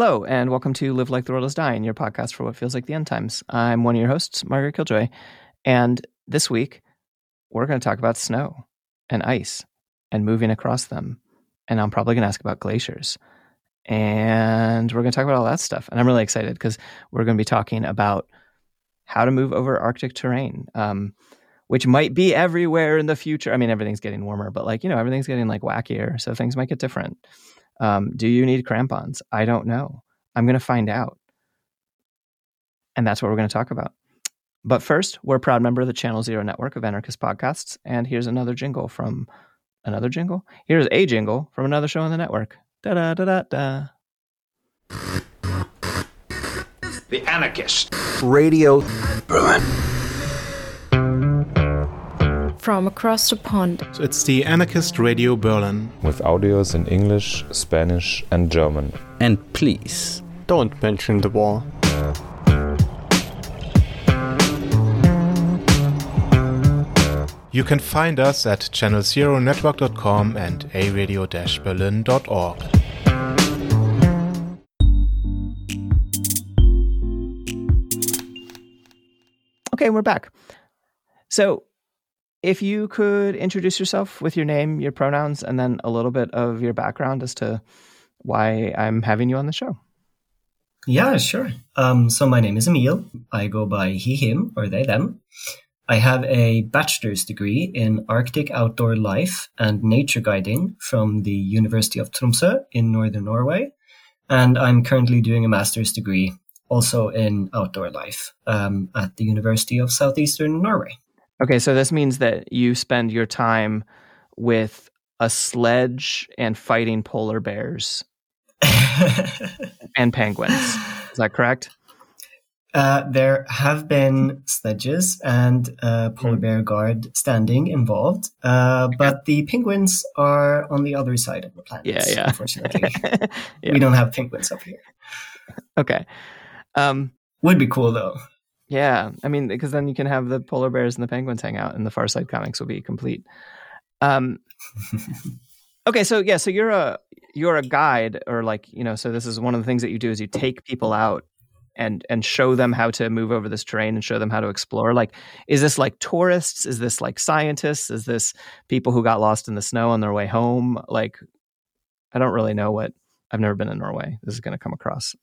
Hello, and welcome to Live Like the World is Dying, your podcast for what feels like the end times. I'm one of your hosts, Margaret Killjoy, and this week we're going to talk about snow and ice and moving across them. And I'm probably going to ask about glaciers. And we're going to talk about all that stuff. And I'm really excited because we're going to be talking about how to move over Arctic terrain, um, which might be everywhere in the future. I mean, everything's getting warmer, but like, you know, everything's getting like wackier. So things might get different. Um, do you need crampons? I don't know. I'm going to find out. And that's what we're going to talk about. But first, we're a proud member of the Channel Zero network of anarchist podcasts. And here's another jingle from another jingle. Here's a jingle from another show on the network. Da da da da da. The Anarchist. Radio Berlin. From across the pond. So it's the Anarchist Radio Berlin. with audios in English, Spanish, and German. And please, Don't mention the war. You can find us at channelzeronetwork.com and aradio-berlin.org. Okay, we're back. So, if you could introduce yourself with your name, your pronouns, and then a little bit of your background as to why I'm having you on the show. Yeah, sure. Um, so my name is Emil. I go by he, him, or they, them. I have a bachelor's degree in Arctic outdoor life and nature guiding from the University of Tromsø in northern Norway. And I'm currently doing a master's degree also in outdoor life um, at the University of Southeastern Norway. Okay, so this means that you spend your time with a sledge and fighting polar bears and penguins. Is that correct? Uh, there have been sledges and uh, polar Hmm. bear guard standing involved, uh, but the penguins are on the other side of the planet. Yeah, yeah. Unfortunately, Yeah. we don't have penguins up here. Okay. Um, Would be cool though. Yeah, I mean, because then you can have the polar bears and the penguins hang out, and the Far Side comics will be complete. Um, okay, so yeah, so you're a you're a guide, or like you know, so this is one of the things that you do is you take people out and and show them how to move over this terrain and show them how to explore. Like, is this like tourists? Is this like scientists? Is this people who got lost in the snow on their way home? Like, I don't really know what. I've never been in Norway. This is going to come across.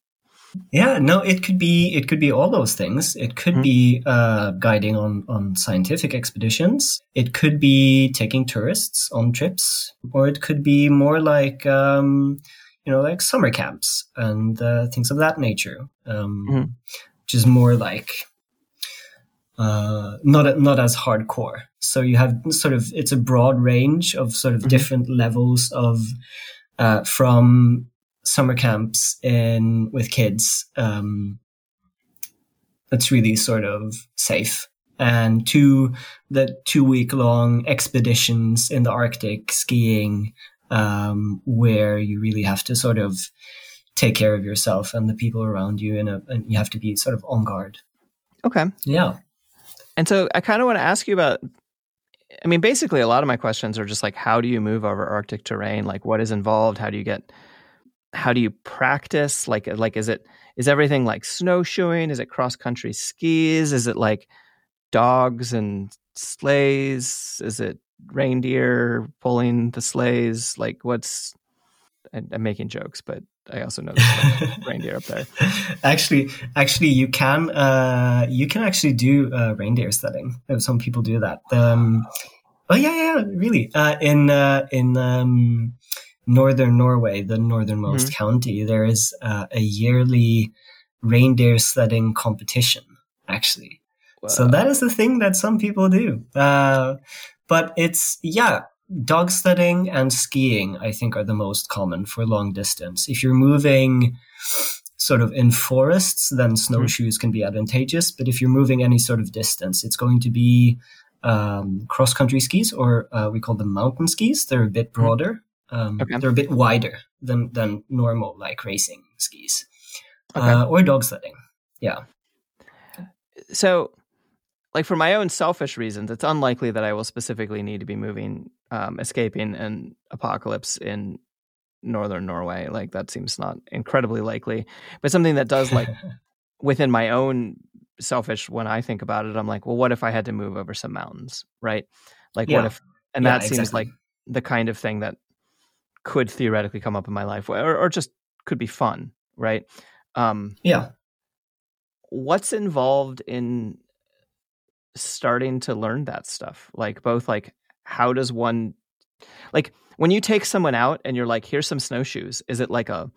Yeah, no, it could be it could be all those things. It could Mhm. be uh, guiding on on scientific expeditions. It could be taking tourists on trips, or it could be more like um, you know like summer camps and uh, things of that nature, um, Mhm. which is more like uh, not not as hardcore. So you have sort of it's a broad range of sort of Mhm. different levels of uh, from summer camps in with kids um, that's really sort of safe and two the two week long expeditions in the arctic skiing um, where you really have to sort of take care of yourself and the people around you in a, and you have to be sort of on guard Okay. yeah And so I kind of want to ask you about I mean basically a lot of my questions are just like how do you move over arctic terrain? Like what is involved? How do you get how do you practice? Like like is it is everything like snowshoeing? Is it cross country skis? Is it like dogs and sleighs? Is it reindeer pulling the sleighs? Like what's I'm making jokes, but I also know there's reindeer up there. actually actually you can uh you can actually do uh reindeer sledding Uh, some people do that um oh yeah yeah really uh in uh in um northern norway the northernmost county there is uh, a yearly reindeer sledding competition actually. So that is the thing that some people do. Uh but it's yeah dog sledding and skiing i think are the most common for long distance. If you're moving sort of in forests then snowshoes can be advantageous. But if you're moving any sort of distance it's going to be um, cross country skis or uh, we call them mountain skis. They're a bit broader um, Okay. they're a bit wider than than normal like racing skis Okay. uh, or dog sledding yeah so like for my own selfish reasons it's unlikely that i will specifically need to be moving um, escaping an apocalypse in northern Norway. Like that seems not incredibly likely, but something that does like within my own selfish when I think about it, I'm like, well, what if I had to move over some mountains, right? Like, Yeah. what if? And Yeah, that seems exactly. like the kind of thing that could theoretically come up in my life, or, or just could be fun, right? Um, yeah. what's involved in starting to learn that stuff? Like, both like, how does one, like, when you take someone out and you're like, here's some snowshoes, is it like a,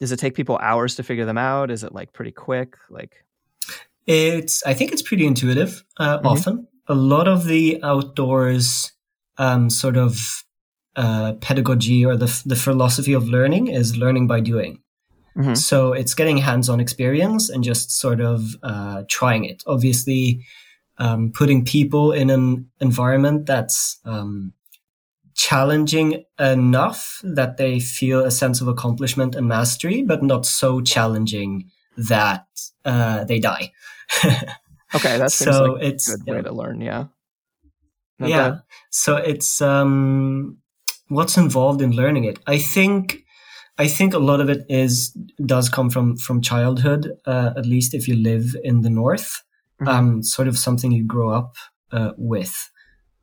does it take people hours to figure them out? Is it like pretty quick? Like, It's I think it's pretty intuitive. Uh, Mhm. Often, a lot of the outdoors um, sort of uh, pedagogy or the the philosophy of learning is learning by doing. Mhm. So it's getting hands-on experience and just sort of uh, trying it. Obviously, um, putting people in an environment that's um, challenging enough that they feel a sense of accomplishment and mastery, but not so challenging that uh, they die. okay, that seems so like a it's good way to learn. Yeah. No, go yeah. ahead. So it's um, what's involved in learning it. I think I think a lot of it is does come from from childhood. Uh, at least if you live in the north, Mhm. um, sort of something you grow up uh, with.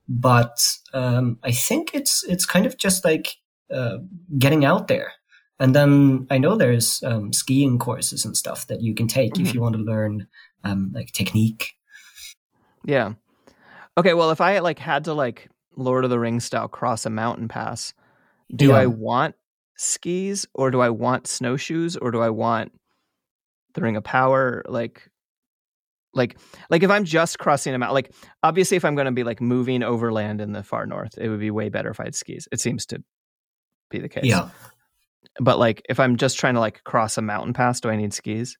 But um, I think it's it's kind of just like uh, getting out there. And then I know there's um, skiing courses and stuff that you can take if Mhm. you want to learn um, like technique. Yeah. Okay, well, if I like had to like Lord of the Rings style cross a mountain pass, do Yeah. I want skis or do I want snowshoes or do I want the Ring of Power? Like, like, like if I'm just crossing a mountain, like obviously if I'm going to be like moving overland in the far north, it would be way better if I had skis. It seems to be the case. Yeah. But like if I'm just trying to like cross a mountain pass, do I need skis?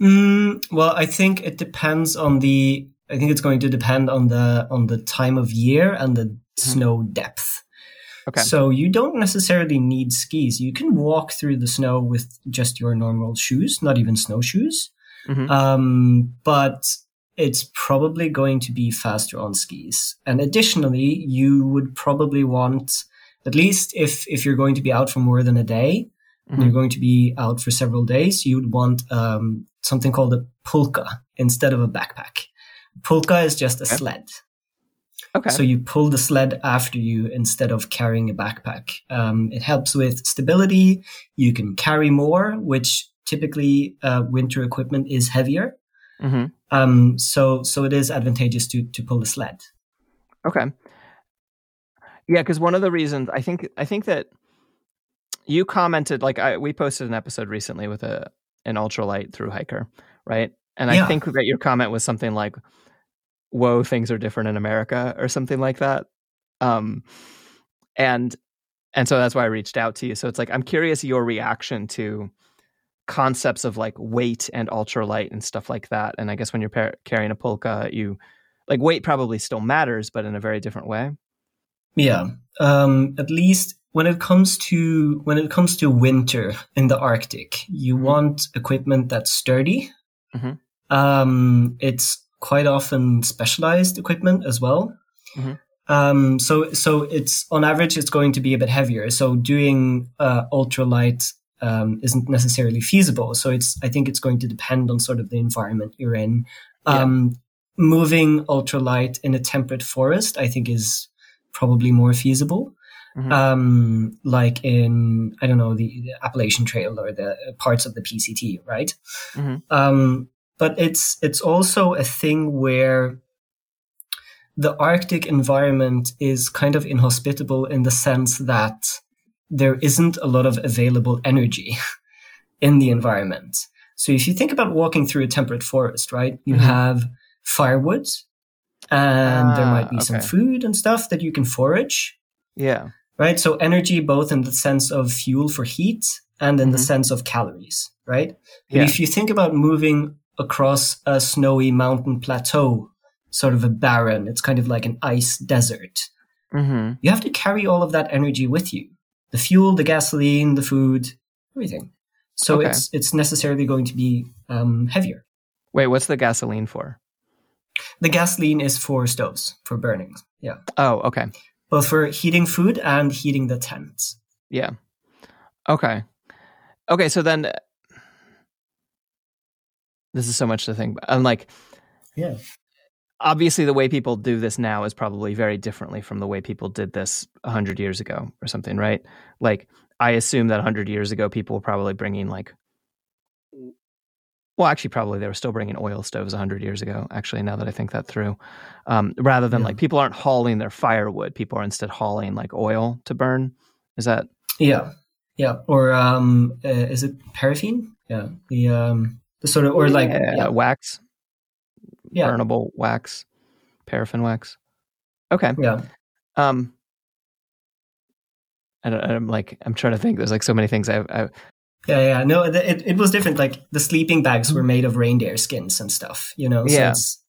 Mm, well, I think it depends on the. I think it's going to depend on the on the time of year and the snow depth. Okay. So you don't necessarily need skis. You can walk through the snow with just your normal shoes, not even snowshoes. Mhm. Um, but it's probably going to be faster on skis. And additionally, you would probably want, at least if if you're going to be out for more than a day, and Mhm. you're going to be out for several days, you would want um, something called a pulka instead of a backpack. Pulka is just a Okay. sled. Okay. So you pull the sled after you instead of carrying a backpack. Um, it helps with stability. You can carry more, which typically uh, winter equipment is heavier. hmm Um, so so it is advantageous to to pull the sled. Okay. Yeah, because one of the reasons I think I think that you commented like I we posted an episode recently with a an ultralight through hiker, right? And I think that your comment was something like, "Whoa, things are different in America" or something like that. Um, and and so that's why I reached out to you. So it's like I'm curious your reaction to concepts of like weight and ultralight and stuff like that. And I guess when you're par- carrying a pulka, you like weight probably still matters, but in a very different way. Yeah. Um, at least when it comes to when it comes to winter in the Arctic, you Mhm. want equipment that's sturdy. Mhm. Um, it's quite often specialized equipment as well. Mhm. Um, so so it's on average it's going to be a bit heavier. So doing uh, ultralight um, isn't necessarily feasible. So it's I think it's going to depend on sort of the environment you're in. Yeah. Um, Moving ultralight in a temperate forest, I think, is probably more feasible. Mhm. Um, like in I don't know the, the Appalachian Trail or the parts of the PCT, right? Mhm. But it's it's also a thing where the Arctic environment is kind of inhospitable in the sense that there isn't a lot of available energy in the environment. So if you think about walking through a temperate forest, right, you Mhm. have firewood and there Ah, might be some food and stuff that you can forage, Yeah. right? So energy both in the sense of fuel for heat and in the Mhm. sense of calories, right? But Yeah. if you think about moving across a snowy mountain plateau, sort of a barren, it's kind of like an ice desert. hmm You have to carry all of that energy with you. The fuel, the gasoline, the food, everything. So Okay. it's it's necessarily going to be um, heavier. Wait, what's the gasoline for? The gasoline is for stoves, for burning. Yeah. Oh, okay. Both for heating food and heating the tent. Yeah. Okay. Okay. So then, this is so much to think. About. I'm like, Yeah. obviously, the way people do this now is probably very differently from the way people did this hundred years ago or something, right? Like, I assume that hundred years ago, people were probably bringing like, well, actually, probably they were still bringing oil stoves hundred years ago. Actually, now that I think that through, um, rather than Yeah. like people aren't hauling their firewood, people are instead hauling like oil to burn. Is that Yeah, yeah. Or um, uh, is it paraffin? Yeah, the um, the sort of or like yeah, yeah, wax, yeah, burnable wax, paraffin wax. Okay. yeah. Um, I don't, I'm like I'm trying to think. There's like so many things I've, I've Yeah, yeah. No, it, it was different. Like the sleeping bags were made of reindeer skins and stuff, you know? So Yeah. it's,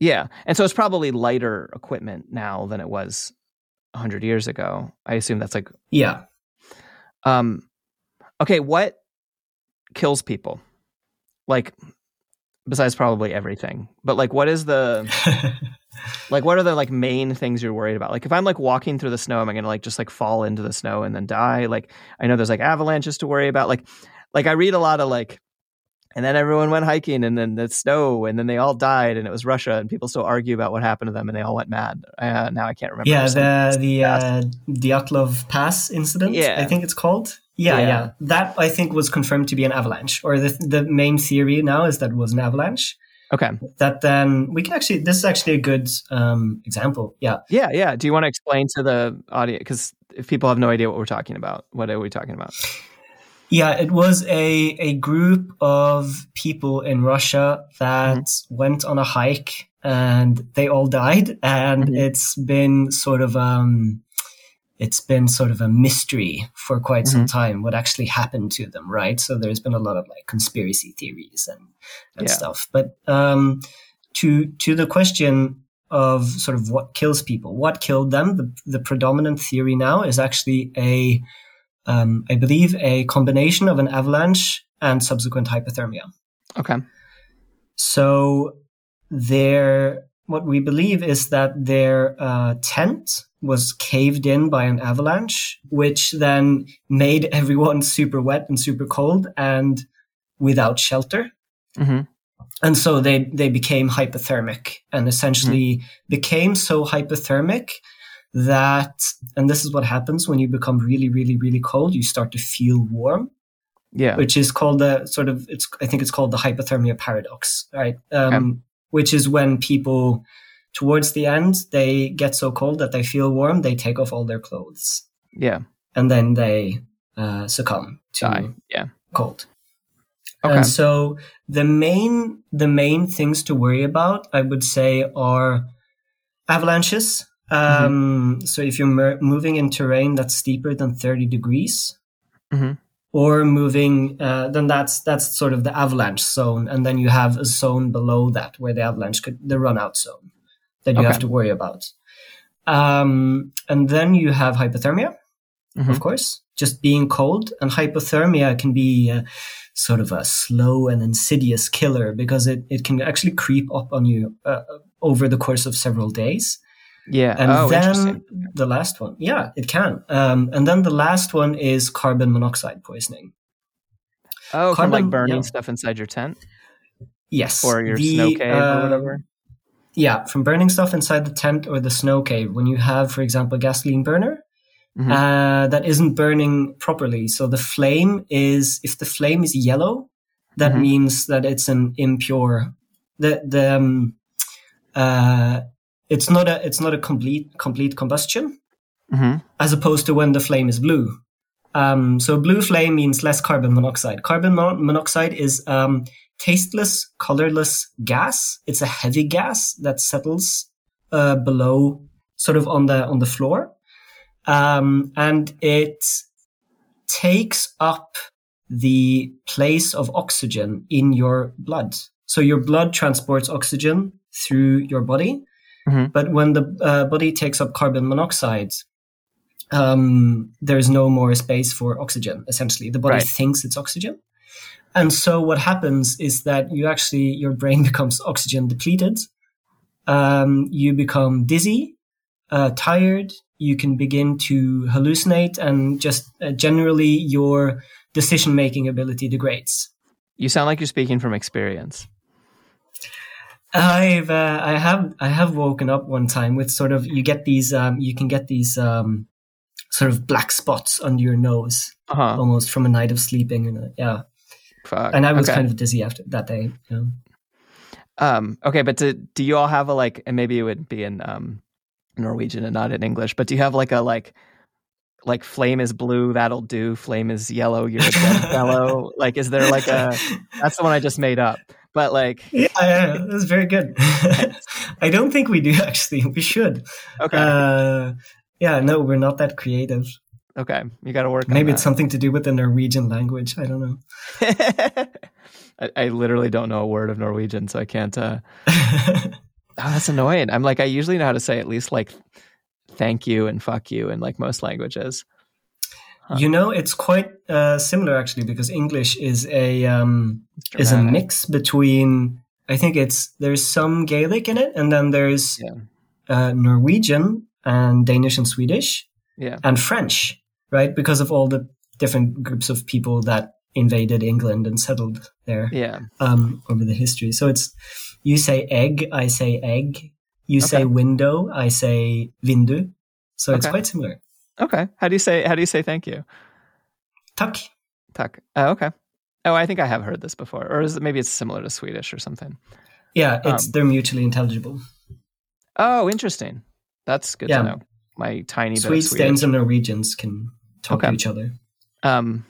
yeah, and so it's probably lighter equipment now than it was hundred years ago. I assume that's like yeah. um, okay. What kills people? Like besides probably everything, but like what is the like what are the like main things you're worried about like if i'm like walking through the snow am i gonna like just like fall into the snow and then die like i know there's like avalanches to worry about like like i read a lot of like and then everyone went hiking and then the snow and then they all died and it was russia and people still argue about what happened to them and they all went mad uh, now i can't remember yeah, the the uh, Dyatlov Pass incident. Yeah. I think it's called. Yeah, Yeah. yeah, That I think was confirmed to be an avalanche, or the the main theory now is that it was an avalanche. okay That then we can actually. This is actually a good um, example. Yeah, yeah yeah do you want to explain to the audience because if people have no idea what we're talking about what are we talking about yeah. It was a a group of people in Russia that went on a hike and they all died, and Mhm. it's been sort of um, it's been sort of a mystery for quite some time what actually happened to them, right? So there's been a lot of like conspiracy theories and, and Yeah. stuff. But um, to to the question of sort of what kills people, what killed them, the, the predominant theory now is actually a, um, I believe, a combination of an avalanche and subsequent hypothermia. okay So their what we believe is that their uh, tent was caved in by an avalanche, which then made everyone super wet and super cold and without shelter. hmm And so they, they became hypothermic and essentially became so hypothermic that, and this is what happens when you become really, really, really cold, you start to feel warm yeah which is called the sort of it's I think it's called the hypothermia paradox, right? Um, Which is when people towards the end they get so cold that they feel warm, they take off all their clothes, yeah and then they uh, succumb to die yeah cold. okay And so the main the main things to worry about, I would say, are avalanches. Um, So if you're mer- moving in terrain that's steeper than thirty degrees, Mhm. Or moving, uh, then that's that's sort of the avalanche zone, and then you have a zone below that where the avalanche could the run out zone that you Okay. have to worry about. Um, and then you have hypothermia Mhm. of course, just being cold. And hypothermia can be uh, sort of a slow and insidious killer because it, it can actually creep up on you uh, over the course of several days. Yeah And oh then the last one, yeah, it can. Um, and then the last one is carbon monoxide poisoning. oh from like carbon- burning yeah. stuff inside your tent Yes. or your the, snow cave or um, whatever Yeah, from burning stuff inside the tent or the snow cave. When you have, for example, a gasoline burner, Mhm. uh, that isn't burning properly. So the flame is, if the flame is yellow, that Mhm. means that it's an impure. The the um, uh, it's not a it's not a complete complete combustion, Mhm. as opposed to when the flame is blue. Um, so blue flame means less carbon monoxide. Carbon mon- monoxide is um, tasteless, colorless gas. It's a heavy gas that settles uh, below, sort of on the on the floor, um, and it takes up the place of oxygen in your blood. So your blood transports oxygen through your body, Mhm. but when the uh, body takes up carbon monoxide, um, there's no more space for oxygen. Essentially, the body Right. thinks it's oxygen, and so what happens is that you actually your brain becomes oxygen depleted. Um, you become dizzy. uh, tired, you can begin to hallucinate, and just uh, generally your decision making ability degrades. You sound like you're speaking from experience. I've uh, I have I have woken up one time with sort of you get these um, you can get these um, sort of black spots under your nose Uh-huh. almost from a night of sleeping and uh, yeah Fuck. and I was Okay. kind of dizzy after that day. You know? Um, okay, but do, do you all have a like, and maybe it would be in um, Norwegian and not in English, but do you have like a like, like flame is blue, that'll do. Flame is yellow, you're a dead fellow. Like, is there like a? That's the one I just made up. But like, Yeah, yeah, that's very good. I don't think we do actually. We should. okay, Uh, yeah, no, we're not that creative. okay, you got to work. Maybe it's something to do with the Norwegian language. I don't know. I, I literally don't know a word of Norwegian, so I can't. uh Oh, that's annoying. I'm like, I usually know how to say at least like thank you and fuck you in like most languages. You know, it's quite uh, similar actually because English is a um, is a mix between. I think it's there's some Gaelic in it, and then there's Yeah. uh, Norwegian and Danish and Swedish Yeah. and French, right? Because of all the different groups of people that invaded England and settled there Yeah. um, over the history. So it's you say egg, I say egg. You say window, I say vindu. So it's quite similar. Okay. How do you say how do you say thank you? Tack. Tuck. Oh, okay. Oh, I think I have heard this before. Or is it maybe it's similar to Swedish or something? Yeah, it's Um, they're mutually intelligible. Oh, interesting. That's good Yeah. to know. My tiny bit Swedes, Danes, and Norwegians can talk Okay. to each other. Um,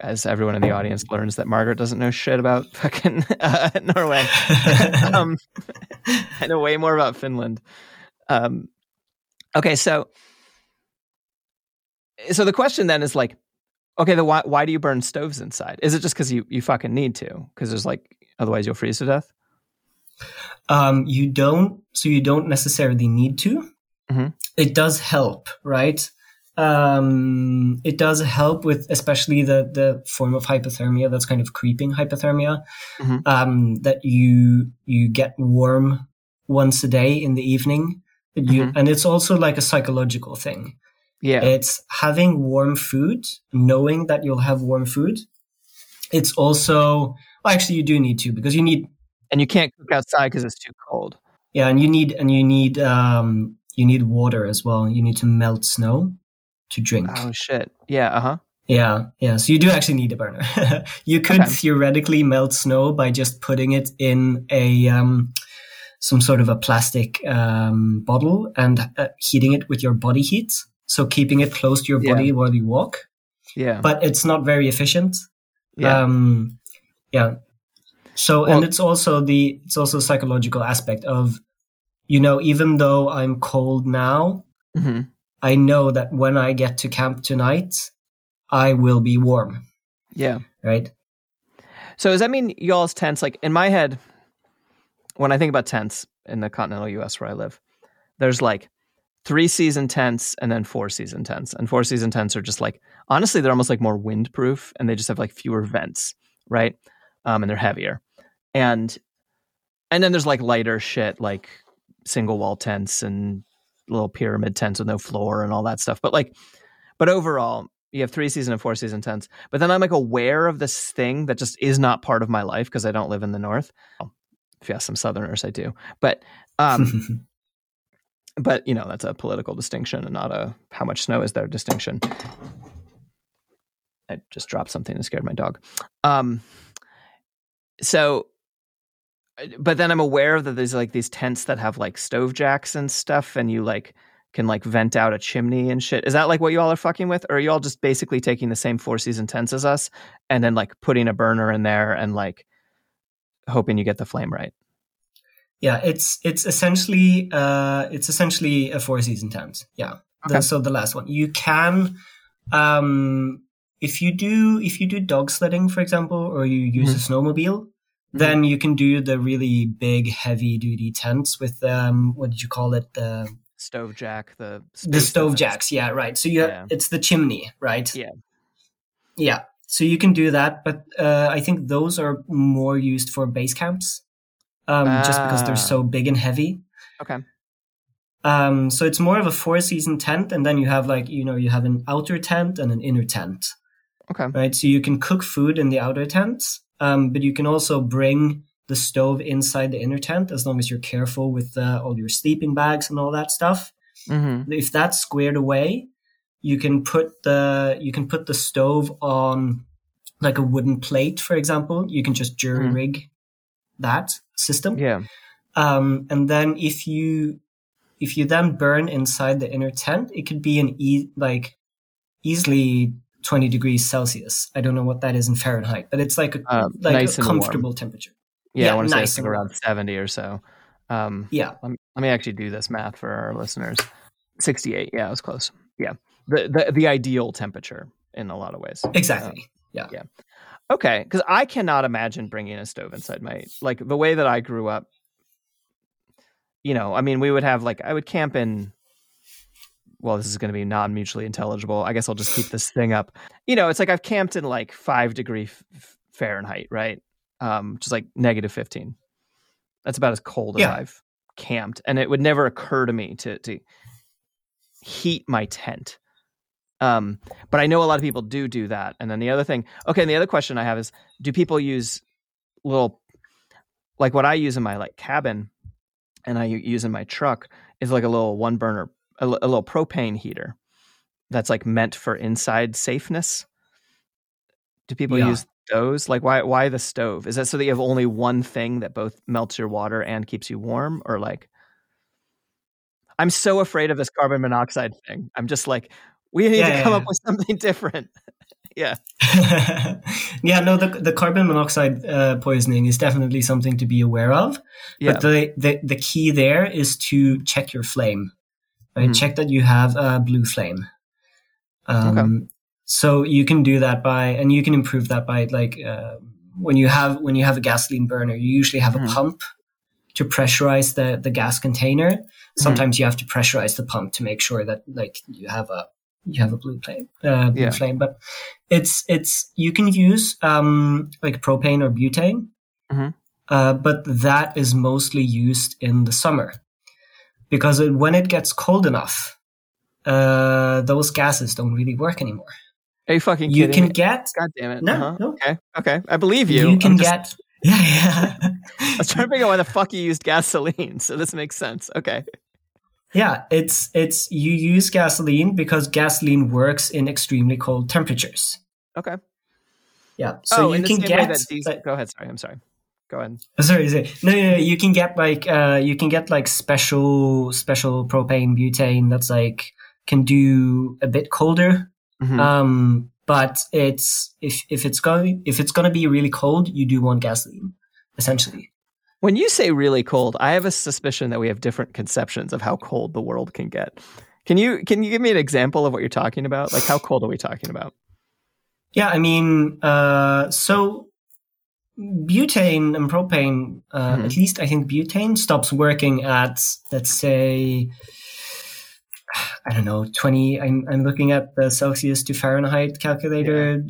as everyone in the audience learns that Margaret doesn't know shit about fucking uh, Norway. um, I know way more about Finland. Um, okay, so so the question then is like, okay, the why why do you burn stoves inside? Is it just because you you fucking need to? Because there's like otherwise you'll freeze to death. Um, you don't, so you don't necessarily need to. Mhm. It does help, right? Um, it does help with especially the the form of hypothermia that's kind of creeping hypothermia. Mhm. Um, that you you get warm once a day in the evening. You, Mhm. And it's also like a psychological thing. Yeah, It's having warm food, knowing that you'll have warm food. It's also, well, actually, you do need to because you need and you can't cook outside because it's too cold. yeah, and you need and you need um you need water as well. You need to melt snow to drink. Oh shit. Yeah. Uh huh. Yeah, yeah. So you do actually need a burner. you could Okay. theoretically melt snow by just putting it in a um some sort of a plastic um, bottle and uh, heating it with your body heat. So keeping it close to your Yeah. body while you walk, Yeah. but it's not very efficient. yeah. Um, yeah. So, Well- and it's also the it's also a psychological aspect of, you know, even though I'm cold now, hmm I know that when I get to camp tonight, I will be warm, Yeah. right? So does that mean y'all's tents? Like in my head, when I think about tents in the continental U.S. where I live, there's like three season tents and then four season tents, and four season tents are just like honestly they're almost like more windproof, and they just have like fewer vents, right? Um, and they're heavier, and and then there's like lighter shit like single wall tents and little pyramid tents with no floor and all that stuff. But like, but overall, you have three season and four season tents. But then I'm like aware of this thing that just is not part of my life because I don't live in the north. If you ask some Southerners, I do. But um, but you know that's a political distinction and not a how much snow is there distinction. I just dropped something and scared my dog. Um, so, but then I'm aware that there's like these tents that have like stove jacks and stuff, and you like can like vent out a chimney and shit. Is that like what you all are fucking with, or are you all just basically taking the same four season tents as us and then like putting a burner in there and like hoping you get the flame right? Yeah, it's it's essentially uh, it's essentially a four season tent. Yeah. The- Okay. so the last one, you can, um, if you do if you do dog sledding, for example, or you use a snowmobile, then you can do the really big, heavy duty tents with um, what did you call it? The Stove jack, the the stove defense. jacks yeah right so you Yeah. it's the chimney right Yeah. yeah so you can do that but uh, i think those are more used for base camps um, just because Ah. they're so big and heavy Okay. Um, so it's more of a four season tent, and then you have like you know you have an outer tent and an inner tent, Okay. right? So you can cook food in the outer tent, um, but you can also bring the stove inside the inner tent as long as you're careful with uh, all your sleeping bags and all that stuff. Mm-hmm. If that's squared away, you can put the you can put the stove on like a wooden plate, for example. You can just jury Mhm. rig that system. Yeah. Um, and then if you if you then burn inside the inner tent, it could be an e- like easily 20 degrees Celsius. I don't know what that is in Fahrenheit, but it's like a Um, like nice a comfortable temperature. Yeah. Yeah, I want to say nice and around 70 or so. Um, Yeah. let me, let me actually do this math for our listeners. 68. Yeah, it was close. Yeah. The, the, the ideal temperature in a lot of ways. Exactly. Okay, because I cannot imagine bringing a stove inside my like the way that I grew up. You know, I mean, we would have like I would camp in. Well, this is going to be non mutually intelligible. I guess I'll just keep this thing up. You know, it's like I've camped in like five degree f- Fahrenheit, right? Um, just like negative fifteen. That's about as cold as I've camped, and it would never occur to me to to heat my tent. Um, but I know a lot of people do do that. And then the other thing, okay, and the other question I have is, do people use little, like what I use in my like cabin, and I use in my truck is like a little one burner, a, a little propane heater, that's like meant for inside safeness. Do people Yeah. use those? Like, why why the stove? Is that so that you have only one thing that both melts your water and keeps you warm, or like? I'm so afraid of this carbon monoxide thing. I'm just like, we need Yeah, to come yeah. up with something different. yeah. yeah, no, the the carbon monoxide uh, poisoning is definitely something to be aware of. Yeah. But the, the the key there is to check your flame. Right? Mhm. Check that you have a blue flame. Um, Okay. So you can do that by, and you can improve that by like uh, when you have when you have a gasoline burner, you usually have Mhm. a pump to pressurize the the gas container. Mm-hmm. Sometimes you have to pressurize the pump to make sure that like you have a you have a blue flame, uh, blue Yeah. flame. But it's it's you can use um, like propane or butane, Mhm. uh, but that is mostly used in the summer because it, when it gets cold enough, uh, those gases don't really work anymore. Are you fucking You can me? get God damn it. No, Uh-huh. no. Okay. Okay. I believe you. you, can just- get yeah yeah I was trying to figure out why the fuck you used gasoline. So this makes sense. Okay. Yeah it's it's you use gasoline because gasoline works in extremely cold temperatures. Okay. Yeah, so oh, you can get way that diesel. like- Go ahead. Sorry. I'm sorry. Go ahead. Oh, sorry, sorry. No, no, no, you can get like uh, you can get like special special propane butane that's like can do a bit colder. Mhm. Um, but it's if if it's going if it's going to be really cold, you do want gasoline, essentially. When you say really cold, I have a suspicion that we have different conceptions of how cold the world can get. Can you can you give me an example of what you're talking about? Like how cold are we talking about? Yeah, I mean, uh, so butane and propane, uh, Mhm. at least I think butane stops working at let's say. I don't know, 20, I'm, I'm looking at the Celsius to Fahrenheit calculator,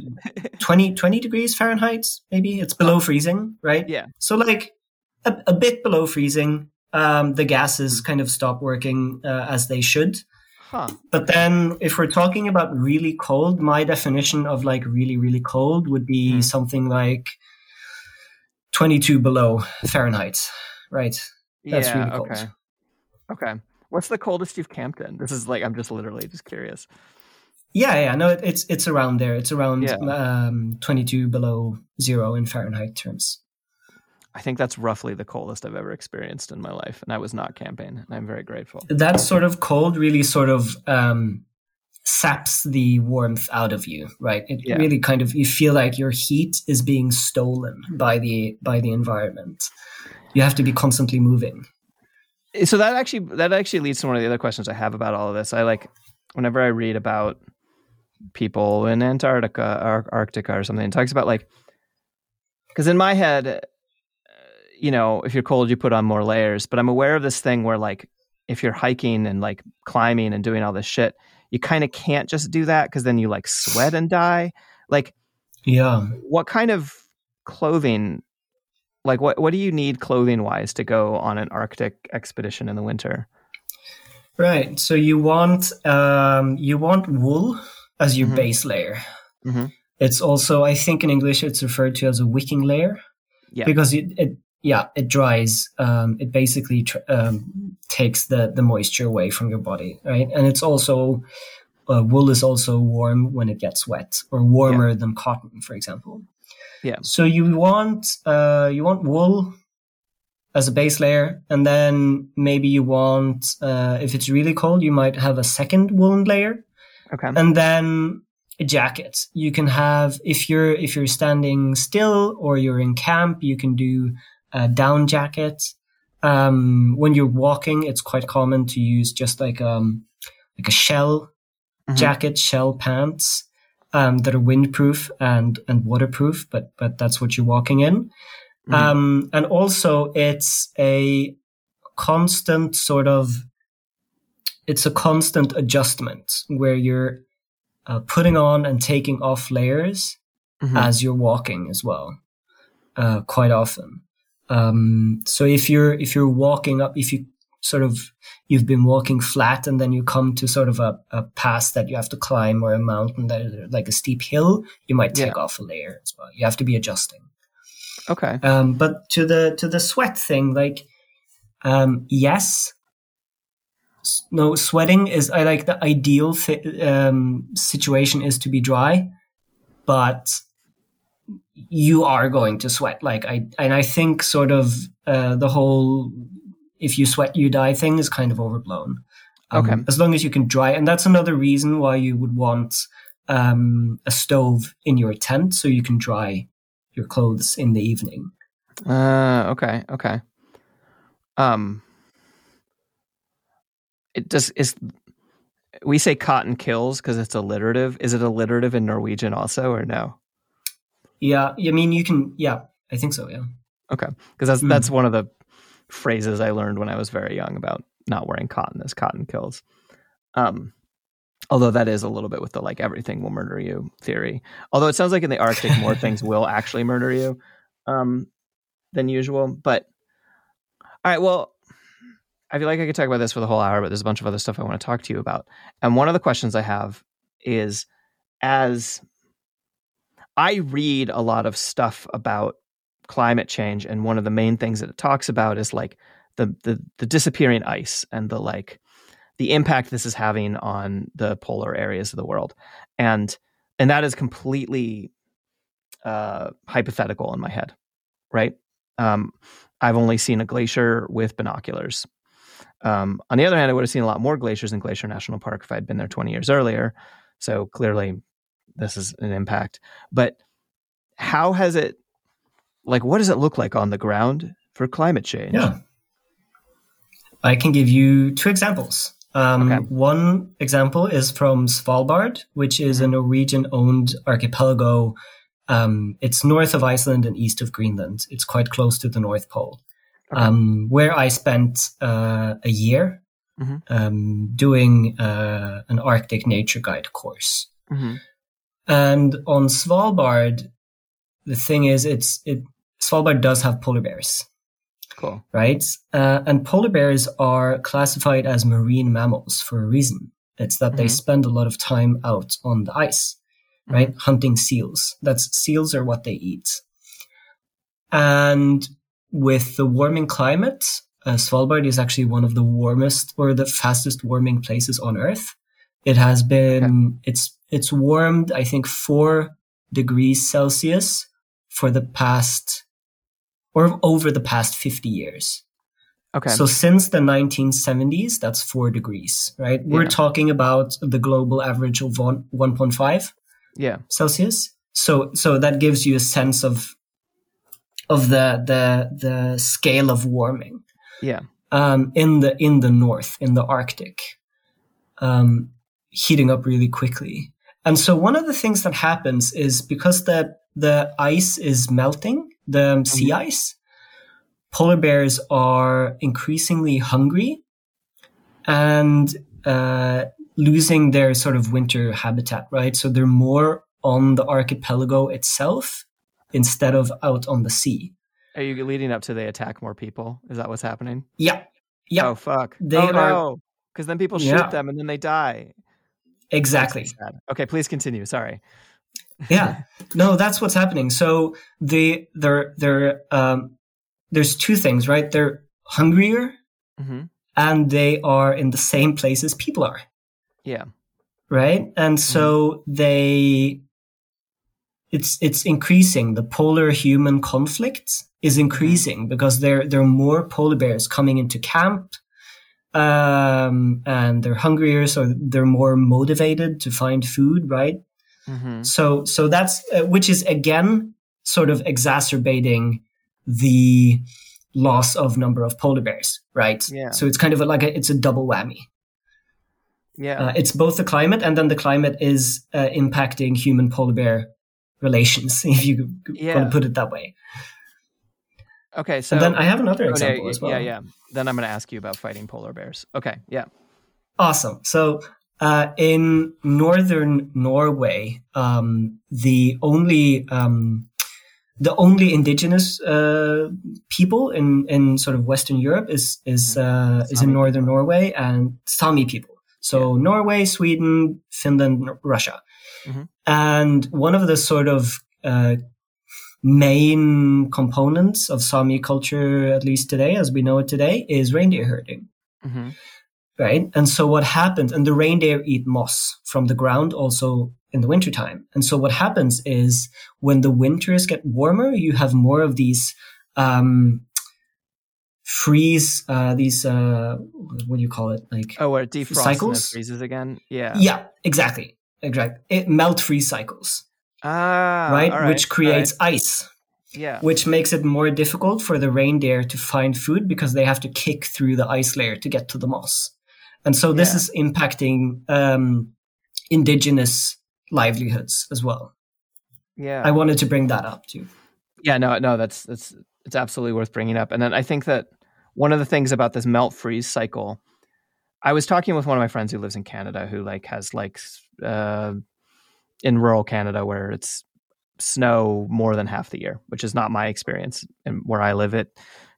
20, 20 degrees Fahrenheit, maybe it's below freezing, right? Yeah. So like a, a bit below freezing, um, the gases kind of stop working uh, as they should. Huh. But then if we're talking about really cold, my definition of like really, really cold would be Mhm. something like 22 below Fahrenheit, right? That's yeah. really cold. Okay. Okay. What's the coldest you've camped in? This is like I'm just literally just curious. Yeah, yeah, no, it, it's it's around there. It's around Yeah. um, 22 below zero in Fahrenheit terms. I think that's roughly the coldest I've ever experienced in my life, and I was not camping, and I'm very grateful. That sort of cold really sort of um, saps the warmth out of you, right? It Yeah. really kind of you feel like your heat is being stolen by the by the environment. You have to be constantly moving. so that actually that actually leads to one of the other questions I have about all of this. I like whenever I read about people in Antarctica or Arctica or something, it talks about like because in my head, you know, if you're cold, you put on more layers. But I'm aware of this thing where like if you're hiking and like climbing and doing all this shit, you kind of can't just do that because then you like sweat and die. Like, Yeah. what kind of clothing? Like what what do you need clothing wise to go on an Arctic expedition in the winter? Right. So you want um, you want wool as your Mhm. base layer. Mhm. It's also, I think, in English, it's referred to as a wicking layer. Yeah. Because it, it yeah, it dries. Um, it basically tr- um, takes the the moisture away from your body, right? And it's also uh, wool is also warm when it gets wet, or warmer than cotton, for example. Yeah. So you want uh, you want wool as a base layer, and then maybe you want uh, if it's really cold, you might have a second woolen layer, Okay. and then a jacket. You can have if you're if you're standing still or you're in camp, you can do a down jacket. Um, when you're walking, it's quite common to use just like um like a shell Mhm. jacket, shell pants um, that are windproof and and waterproof, but but that's what you're walking in. Mhm. Um, and also, it's a constant sort of it's a constant adjustment where you're uh, putting on and taking off layers Mhm. as you're walking as well, uh, quite often. Um, so if you're if you're walking up, if you sort of you've been walking flat and then you come to sort of a, a pass that you have to climb or a mountain that is like a steep hill, you might take Yeah. off a layer as well. You have to be adjusting. okay. Um, but to the to the sweat thing, like, um, yes, no, sweating is I like the ideal fi- um, situation is to be dry, but you are going to sweat. Like I and I think sort of uh, the whole if you sweat you die thing is kind of overblown. Um, Okay. As long as you can dry, and that's another reason why you would want um, a stove in your tent so you can dry your clothes in the evening. Uh, okay, okay. Um, it does is we say cotton kills because it's alliterative. Is it alliterative in Norwegian also, or no? Yeah, I mean you can. Yeah, I think so. Yeah. Okay, because that's Mm. that's one of the phrases I learned when I was very young about not wearing cotton as cotton kills. Um, although that is a little bit with the like everything will murder you theory. Although it sounds like in the Arctic more things will actually murder you um, than usual. But all right, well, I feel like I could talk about this for the whole hour, but there's a bunch of other stuff I want to talk to you about. And one of the questions I have is as I read a lot of stuff about climate change, and one of the main things that it talks about is like the the, the disappearing ice and the like the impact this is having on the polar areas of the world, and and that is completely uh, hypothetical in my head, right? Um, I've only seen a glacier with binoculars. Um, on the other hand, I would have seen a lot more glaciers in Glacier National Park if I'd been there 20 years earlier. So clearly, this is an impact. But how has it, like, what does it look like on the ground for climate change? Yeah. I can give you two examples. Um, Okay. One example is from Svalbard, which is a Norwegian owned archipelago. Um, it's north of Iceland and east of Greenland. It's quite close to the North Pole, Okay. um, where I spent uh, a year Mhm. um, doing uh, an Arctic nature guide course. Mhm. And on Svalbard, the thing is, it's it Svalbard does have polar bears Cool. right? Uh, and polar bears are classified as marine mammals for a reason. It's that they Mhm. spend a lot of time out on the ice, right? Hunting seals. That's seals are what they eat. And with the warming climate, uh, Svalbard is actually one of the warmest or the fastest warming places on Earth. It has been it's it's warmed I think four degrees Celsius for the past or over the past 50 years. Okay. So since the 1970s, that's four degrees, right? Yeah. We're talking about the global average of one, 1.5 yeah. Celsius. So, so that gives you a sense of, of the, the, the scale of warming, Yeah. um, in the, in the North, in the Arctic, um, heating up really quickly. And so one of the things that happens is because the, the ice is melting, the um, sea ice, polar bears are increasingly hungry and uh, losing their sort of winter habitat, right? So they're more on the archipelago itself instead of out on the sea. Are you leading up to they attack more people? Is that what's happening? Yeah. Yeah. Oh fuck. They oh are- no. because then people shoot Yeah. them and then they die. Exactly. Okay, please continue. Sorry. yeah. No that's what's happening. So the they're they're um there's two things right? They're hungrier hmm and they are in the same place as people are. Yeah. right? And so they it's it's increasing. The polar human conflict is increasing because there there are more polar bears coming into camp um and they're hungrier so they're more motivated to find food right hmm so so that's uh, which is again sort of exacerbating the loss of number of polar bears right Yeah. so it's kind of a, like a, it's a double whammy Yeah. uh, it's both the climate and then the climate is uh, impacting human polar bear relations if you Yeah. want to put it that way okay. So and then i have another Oh, yeah, example yeah, as well Yeah, yeah. Then I'm going to ask you about fighting polar bears. Okay. Yeah. Awesome. So uh, in northern Norway, um, the only um, the only indigenous uh, people in, in sort of Western Europe is is uh, is in northern Norway and Sami people. So Norway, Sweden, Finland, Russia, Mhm. and one of the sort of uh, main components of Sami culture, at least today, as we know it today, is reindeer herding hmm right? And so what happens, and the reindeer eat moss from the ground also in the wintertime. And so what happens is when the winters get warmer, you have more of these, um, freeze, uh, these, uh, what do you call it? Like, Oh, where it defrosts and it Cycles? freezes again. Yeah. yeah, exactly. Exactly. It melt freeze cycles, Ah. right? all Which all creates ice. Yeah. which makes it more difficult for the reindeer to find food because they have to kick through the ice layer to get to the moss. And so this Yeah. is impacting um, indigenous livelihoods as well. Yeah. I wanted to bring that up too. Yeah, no, no, that's that's it's absolutely worth bringing up. And then I think that one of the things about this melt freeze cycle, I was talking with one of my friends who lives in Canada who like has like uh, in rural Canada where it's snow more than half the year, which is not my experience. And where I live, it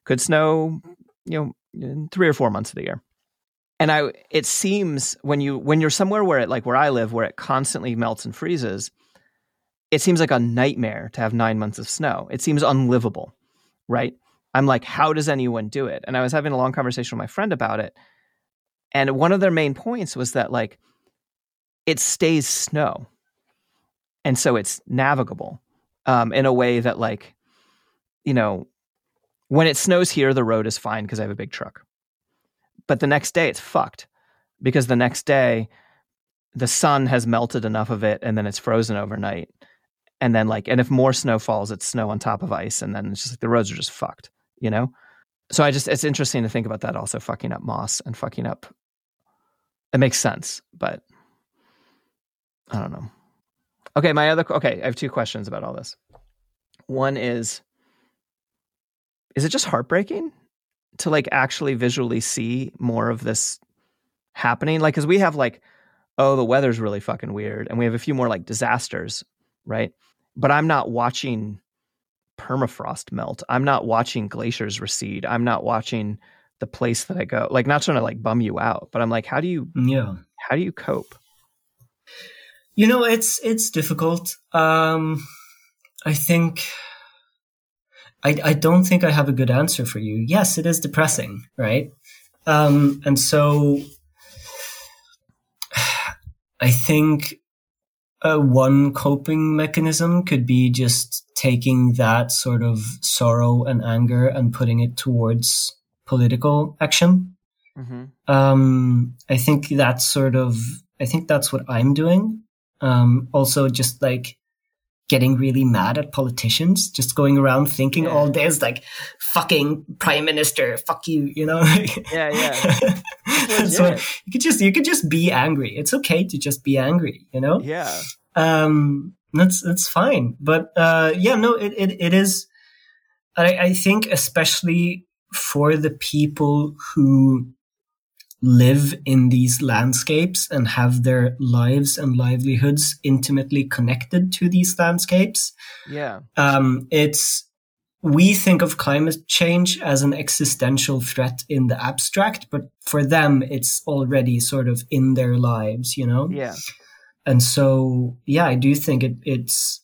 could snow, you know, three or four months of the year. And I, it seems when you when you're somewhere where it like where I live, where it constantly melts and freezes, it seems like a nightmare to have nine months of snow. It seems unlivable, right? I'm like, how does anyone do it? And I was having a long conversation with my friend about it. And one of their main points was that, like, it stays snow. And so it's navigable um, in a way that, like, you know, when it snows here, the road is fine because I have a big truck. But the next day, it's fucked because the next day, the sun has melted enough of it and then it's frozen overnight. And then like and if more snow falls it's snow on top of ice and then it's just like the roads are just fucked you know? So i just it's interesting to think about that also fucking up moss and fucking up it makes sense but i don't know okay my other okay i have two questions about all this. One is is it just heartbreaking to like actually visually see more of this happening? Like because we have like oh the weather's really fucking weird and we have a few more like disasters right? But i'm not watching permafrost melt. I'm not watching glaciers recede. I'm not watching the place that i go. Like not trying to like bum you out but i'm like how do you Yeah. how do you cope You know, it's it's difficult. Um, I think I I don't think I have a good answer for you. Yes, it is depressing, right? Um, and so I think uh, one coping mechanism could be just taking that sort of sorrow and anger and putting it towards political action. mm-hmm. Um, I think that's sort of, I think that's what I'm doing. Um, also just like getting really mad at politicians, just going around thinking Yeah. all day is like, fucking prime minister, fuck you, you know? Yeah, yeah. Legit. you could just, you could just be angry. It's okay to just be angry, you know? yeah um that's that's fine but uh yeah no it it, it is I, I think especially for the people who live in these landscapes and have their lives and livelihoods intimately connected to these landscapes yeah um it's we think of climate change as an existential threat in the abstract, but for them, it's already sort of in their lives, you know? Yeah. And so, yeah, I do think it, it's,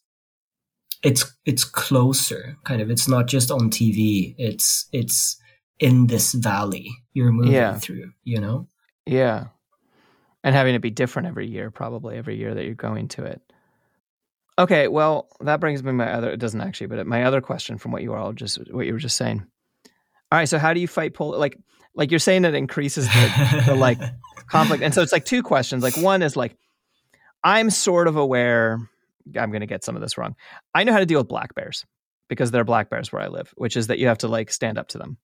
it's, it's closer kind of. It's not just on TV. It's, it's in this valley you're moving Yeah. through, you know? Yeah. And having it be different every year, probably every year that you're going to it. Okay, well, that brings me my other it doesn't actually, but my other question from what you were all just what you were just saying. All right, so how do you fight polar like like you're saying it increases the, the like conflict. And so it's like two questions. Like one is like I'm sort of aware I'm going to get some of this wrong. I know how to deal with black bears because they're black bears where I live, which is that you have to like stand up to them,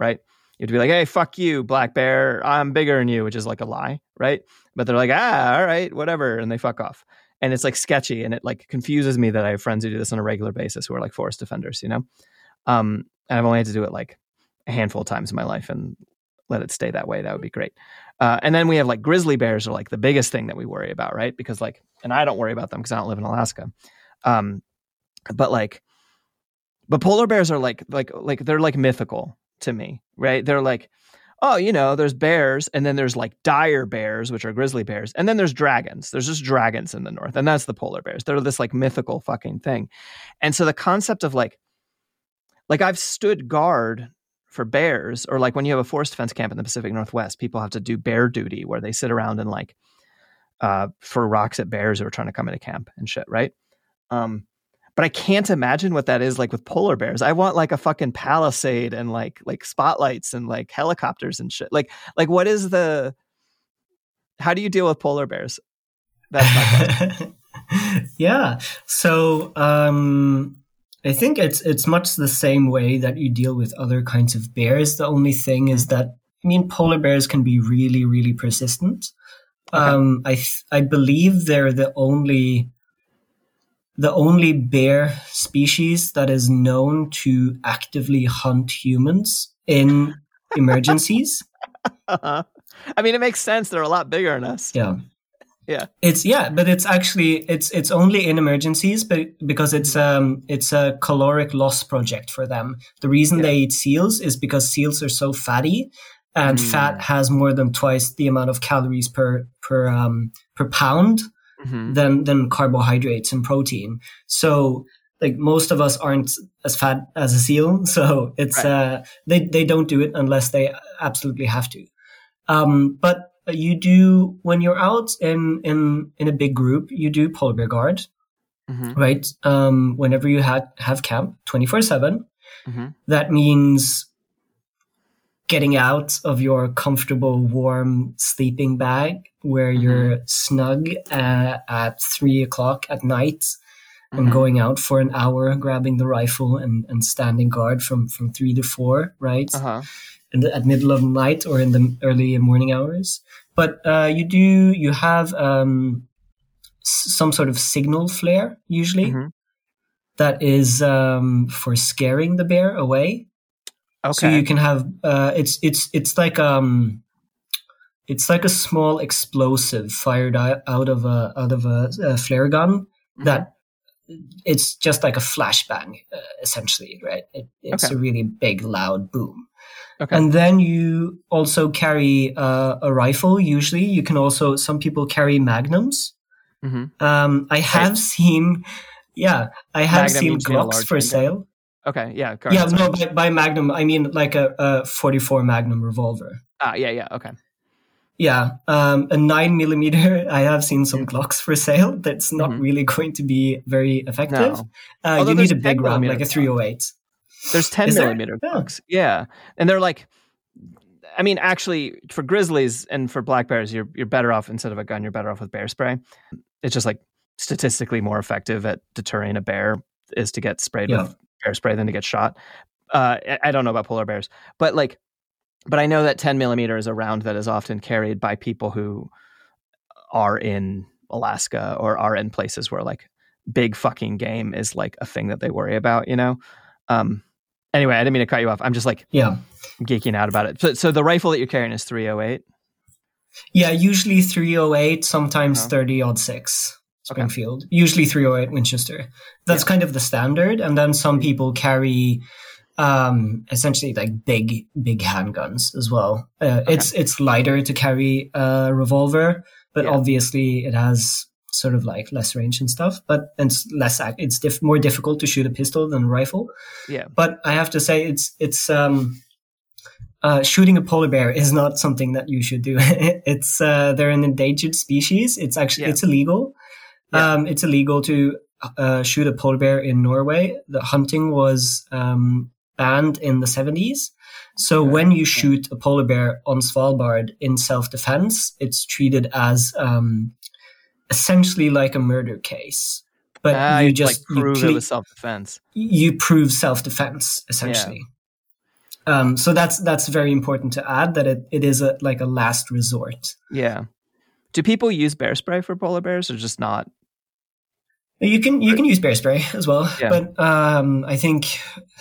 right? You have to be like, "Hey, fuck you, black bear. I'm bigger than you," which is like a lie, right? But they're like, "Ah, all right, whatever," and they fuck off. And it's like sketchy, and it like confuses me that I have friends who do this on a regular basis who are like forest defenders, you know. Um, and I've only had to do it like a handful of times in my life, and let it stay that way. That would be great. Uh, and then we have like grizzly bears are like the biggest thing that we worry about, right? Because like, and I don't worry about them because I don't live in Alaska. Um, but like, but polar bears are like like like they're like mythical to me, right? They're like, oh, you know, there's bears, and then there's like dire bears, which are grizzly bears, and then there's dragons. There's just dragons in the north, and that's the polar bears. They're this like mythical fucking thing. And so the concept of like, like I've stood guard for bears, or like when you have a forest defense camp in the Pacific Northwest, people have to do bear duty where they sit around and like uh, for rocks at bears who are trying to come into camp and shit, right? Um, but I can't imagine what that is like with polar bears. I want like a fucking palisade and like like spotlights and like helicopters and shit. Like like what is the how do you deal with polar bears? That's my question. yeah. So um, I think it's it's much the same way that you deal with other kinds of bears. The only thing is that I mean, polar bears can be really, really persistent. Um, I I believe they're the only the only bear species that is known to actively hunt humans in emergencies. Uh-huh. I mean, it makes sense. They're a lot bigger than us. Yeah. Yeah. It's yeah, but it's actually it's it's only in emergencies, but because it's um it's a caloric loss project for them. The reason Yeah. they eat seals is because seals are so fatty, and Mm. fat has more than twice the amount of calories per per um per pound Mhm. than than carbohydrates and protein. So like most of us aren't as fat as a seal, so it's Right. uh they they don't do it unless they absolutely have to. Um, but you do when you're out in in in a big group, you do polar bear guard, Mhm. right? Um, whenever you have have camp, twenty four seven. Mhm. That means getting out of your comfortable, warm sleeping bag where you're snug uh, at three o'clock at night and Mhm. going out for an hour, grabbing the rifle and, and standing guard from, from three to four, right? Uh-huh. in the, at middle of the night or in the early morning hours. But uh, you do you have um, some sort of signal flare usually Mhm. that is um, for scaring the bear away. Okay. So you can have uh, it's it's it's like um it's like a small explosive fired out of a out of a, a flare gun Mhm. that it's just like a flashbang uh, essentially, right? It, it's Okay. a really big loud boom. Okay. And then you also carry uh, a rifle. Usually, you can also some people carry magnums. Mhm. Um, I have seen, yeah, I have Magnum seen means, you know, Glocks for sale. Okay. Yeah. Yeah, no, by, by Magnum, I mean like a, a 44 Magnum revolver. Ah, yeah. Yeah. Okay. Yeah, um, a nine millimeter. I have seen some Glocks for sale. That's not Mhm. really going to be very effective. No. Uh, you need a big round, like a 308. There's 10 Is there? millimeter Yeah. Glocks. Yeah. And they're like, I mean, actually, for grizzlies and for black bears, you're you're better off instead of a gun, you're better off with bear spray. It's just like statistically more effective at deterring a bear is to get sprayed Yeah. with bear spray than to get shot. Uh, I- don't know about polar bears, but like, but I know that 10 millimeter is a round that is often carried by people who are in Alaska or are in places where like big fucking game is like a thing that they worry about, you know? Um, anyway, I didn't mean to cut you off. I'm just like Yeah. geeking out about it. So, so the rifle that you're carrying is 308. Yeah, usually 308, sometimes Uh-huh. 30 odd 6. Springfield, usually 308 Winchester. That's Yeah. kind of the standard. And then some people carry um, essentially like big, big handguns as well. Uh, It's it's lighter to carry a revolver, but Yeah. obviously it has sort of like less range and stuff. But it's less. It's diff- more difficult to shoot a pistol than a rifle. Yeah. But I have to say, it's it's um, uh, shooting a polar bear is not something that you should do. it's uh, they're an endangered species. It's actually Yeah. it's illegal. Yeah. Um, it's illegal to uh, shoot a polar bear in Norway. The hunting was um, banned in the seventies. So Okay. when you shoot a polar bear on Svalbard in self defense, it's treated as um, essentially like a murder case. But Ah, you just like you prove it was self defense. you prove self-defense essentially um, so that's that's very important to add that it, it is a like a last resort Yeah. Do people use bear spray for polar bears or just not? You can you can use bear spray as well Yeah. but um, i think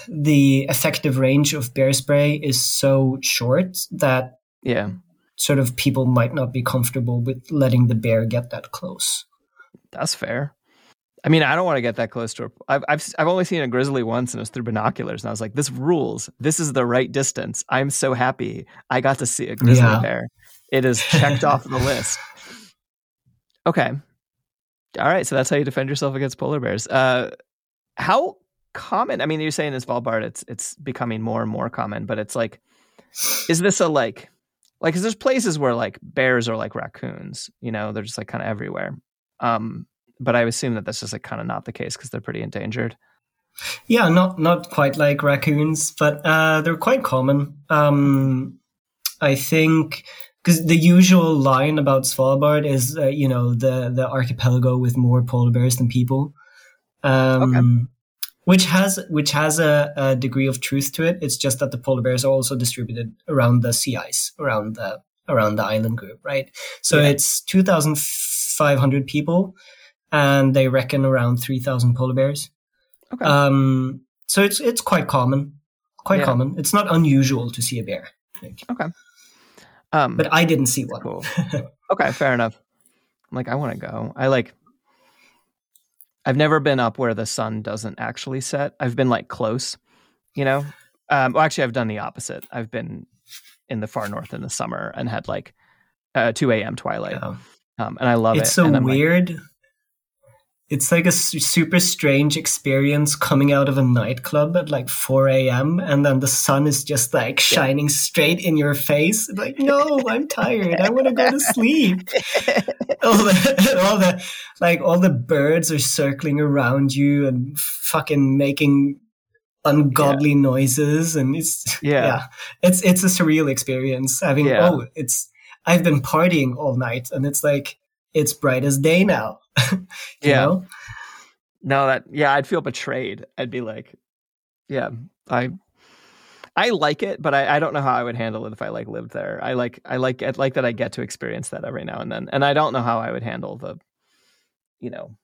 the effective range of bear spray is so short that Yeah. sort of people might not be comfortable with letting the bear get that close That's fair. I mean, I don't want to get that close to a. I've, I've, I've only seen a grizzly once and it was through binoculars. And I was like, this rules. This is the right distance. I'm so happy I got to see a grizzly Yeah. bear. It is checked off the list. Okay. All right. So that's how you defend yourself against polar bears. Uh, how common? I mean, you're saying in Svalbard, it's it's becoming more and more common, but it's like, is this a like, like, because there's places where like bears are like raccoons, you know, they're just like kind of everywhere. Um, but I assume that that's just like kind of not the case because they're pretty endangered. Yeah, not not quite like raccoons, but uh, they're quite common. Um, I think because the usual line about Svalbard is, uh, you know, the the archipelago with more polar bears than people, um, which has which has a, a degree of truth to it. It's just that the polar bears are also distributed around the sea ice, around the around the island group, right? So Yeah. it's two thousand five hundred people, and they reckon around three thousand polar bears. Okay. Um, so it's it's quite common, quite Yeah. common. It's not unusual to see a bear, think. Um, but I didn't see one. cool. okay, fair enough. I'm like, I want to go. I like. I've never been up where the sun doesn't actually set. I've been like close, you know. Um, well, actually, I've done the opposite. I've been in the far north in the summer and had like uh, 2 a.m. twilight, Yeah. um, and I love it. It's so I'm like, weird. It's like a super strange experience coming out of a nightclub at like 4 a.m. and then the sun is just like shining straight in your face. Like, no, I'm tired. I want to go to sleep. all the, all the, like, all the birds are circling around you and fucking making ungodly noises. And it's, Yeah. yeah, it's, it's a surreal experience having, Yeah. oh, it's, I've been partying all night and it's like, it's bright as day now. Yeah. know? No, that yeah, I'd feel betrayed. I'd be like, yeah, I I like it, but I, I don't know how I would handle it if I like lived there. I like I like I like that I get to experience that every now and then. And I don't know how I would handle the you know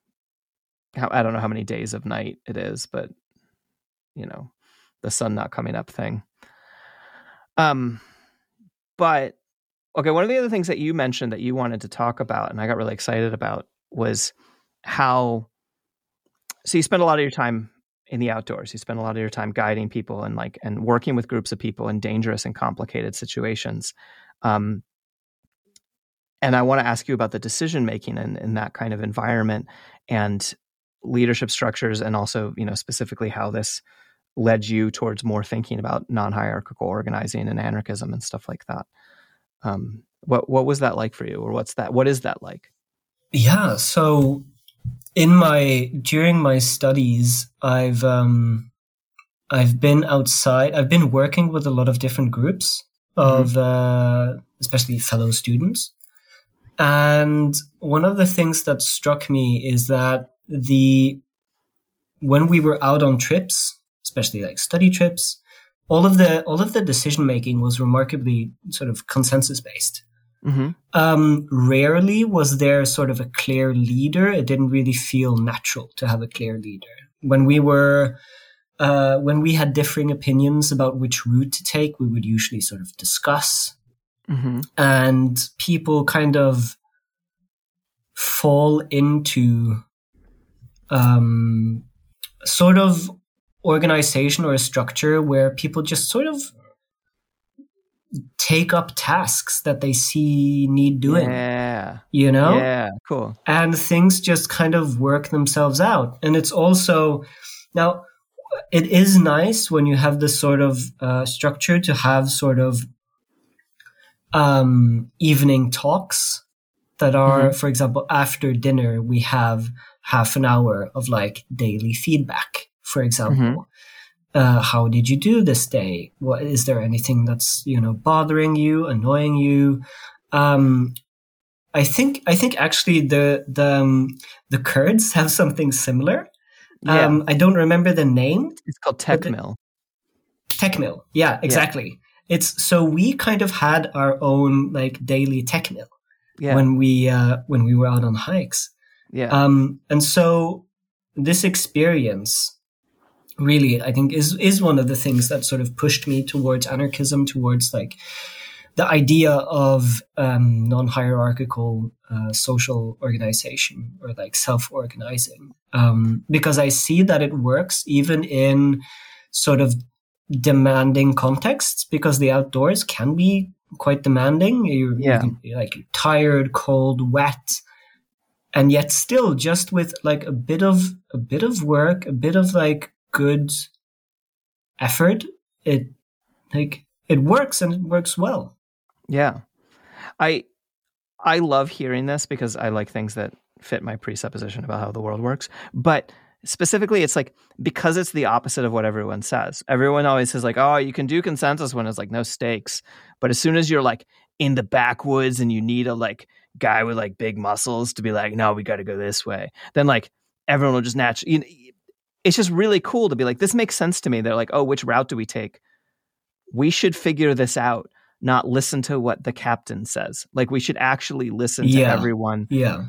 how I don't know how many days of night it is, but you know, the sun not coming up thing. Um but okay, one of the other things that you mentioned that you wanted to talk about and I got really excited about was how so you spend a lot of your time in the outdoors. You spend a lot of your time guiding people and like and working with groups of people in dangerous and complicated situations. Um, and i want to ask you about the decision making in, in that kind of environment and leadership structures and also you know specifically how this led you towards more thinking about non-hierarchical organizing and anarchism and stuff like that. Um, what what was that like for you or what's that what is that like Yeah. So in my during my studies, I've um, I've been outside. I've been working with a lot of different groups of uh, especially fellow students, and one of the things that struck me is that the when we were out on trips, especially like study trips, all of the all of the decision making was remarkably sort of consensus based mm-hmm. um, rarely was there sort of a clear leader. It didn't really feel natural to have a clear leader. When we were, uh, when we had differing opinions about which route to take, we would usually sort of discuss Mm-hmm. and people kind of fall into um, sort of organization or a structure where people just sort of take up tasks that they see need doing. Yeah. You know? Yeah. Cool. And things just kind of work themselves out. And it's also now it is nice when you have this sort of uh, structure to have sort of um, evening talks that are, Mhm. for example, after dinner, we have half an hour of like daily feedback, for example. Uh, how did you do this day? What is there anything that's you know bothering you, annoying you? Um, I think I think actually the the um, the Kurds have something similar. Yeah. Um, I don't remember the name. it's called Tekmil. Tekmil. Yeah, exactly. It's so we kind of had our own like daily tekmil Yeah. when we uh, when we were out on hikes. yeah. Um, and so this experience really, I think, is is one of the things that sort of pushed me towards anarchism, towards like the idea of um, non-hierarchical uh, social organization or like self-organizing, um, because I see that it works even in sort of demanding contexts, because the outdoors can be quite demanding. You're, Yeah. you can be like tired, cold, wet, and yet still just with like a bit of a bit of work, a bit of like good effort, it like it works and it works well. Yeah. I I love hearing this because I like things that fit my presupposition about how the world works. But specifically it's like because it's the opposite of what everyone says. Everyone always says like, "Oh, you can do consensus when it's like no stakes." But as soon as you're like in the backwoods and you need a like guy with like big muscles to be like, "No, we got to go this way." Then like everyone will just naturally it's just really cool to be like, "This makes sense to me." They're like, "Oh, which route do we take?" We should figure this out not listen to what the captain says. Like we should actually listen to everyone Yeah.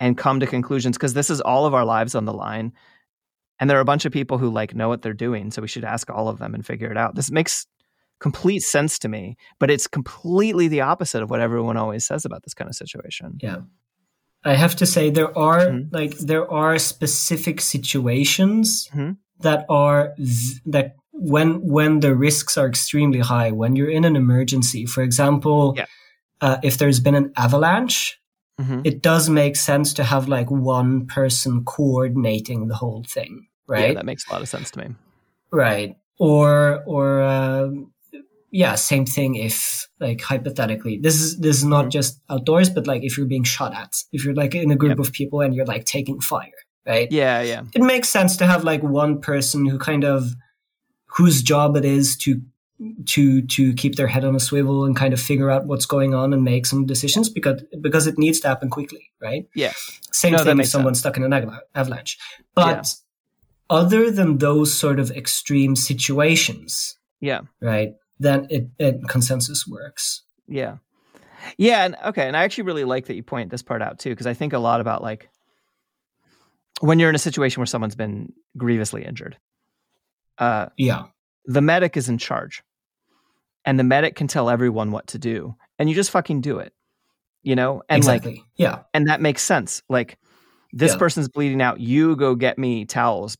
and come to conclusions because this is all of our lives on the line. And there are a bunch of people who like know what they're doing, so we should ask all of them and figure it out. This makes complete sense to me, but it's completely the opposite of what everyone always says about this kind of situation. Yeah. I have to say there are Mhm. like there are specific situations Mhm. that are v- that when when the risks are extremely high when you're in an emergency for example Yeah. uh, if there's been an avalanche Mhm. it does make sense to have like one person coordinating the whole thing right Yeah, that makes a lot of sense to me. right or or um, yeah same thing if like hypothetically this is this is not Mhm. just outdoors but like if you're being shot at if you're like in a group Yep. of people and you're like taking fire right Yeah, yeah. it makes sense to have like one person who kind of whose job it is to to to keep their head on a swivel and kind of figure out what's going on and make some decisions because because it needs to happen quickly right Yeah. same No, thing if someone's stuck in an avalanche but other than those sort of extreme situations Yeah. right then it, it consensus works Yeah. Yeah, and okay, and I actually really like that you point this part out too because I think a lot about like when you're in a situation where someone's been grievously injured. Uh yeah the medic is in charge. And the medic can tell everyone what to do, and you just fucking do it. You know? And like exactly yeah and that makes sense. Like this Yeah. person's bleeding out, you go get me towels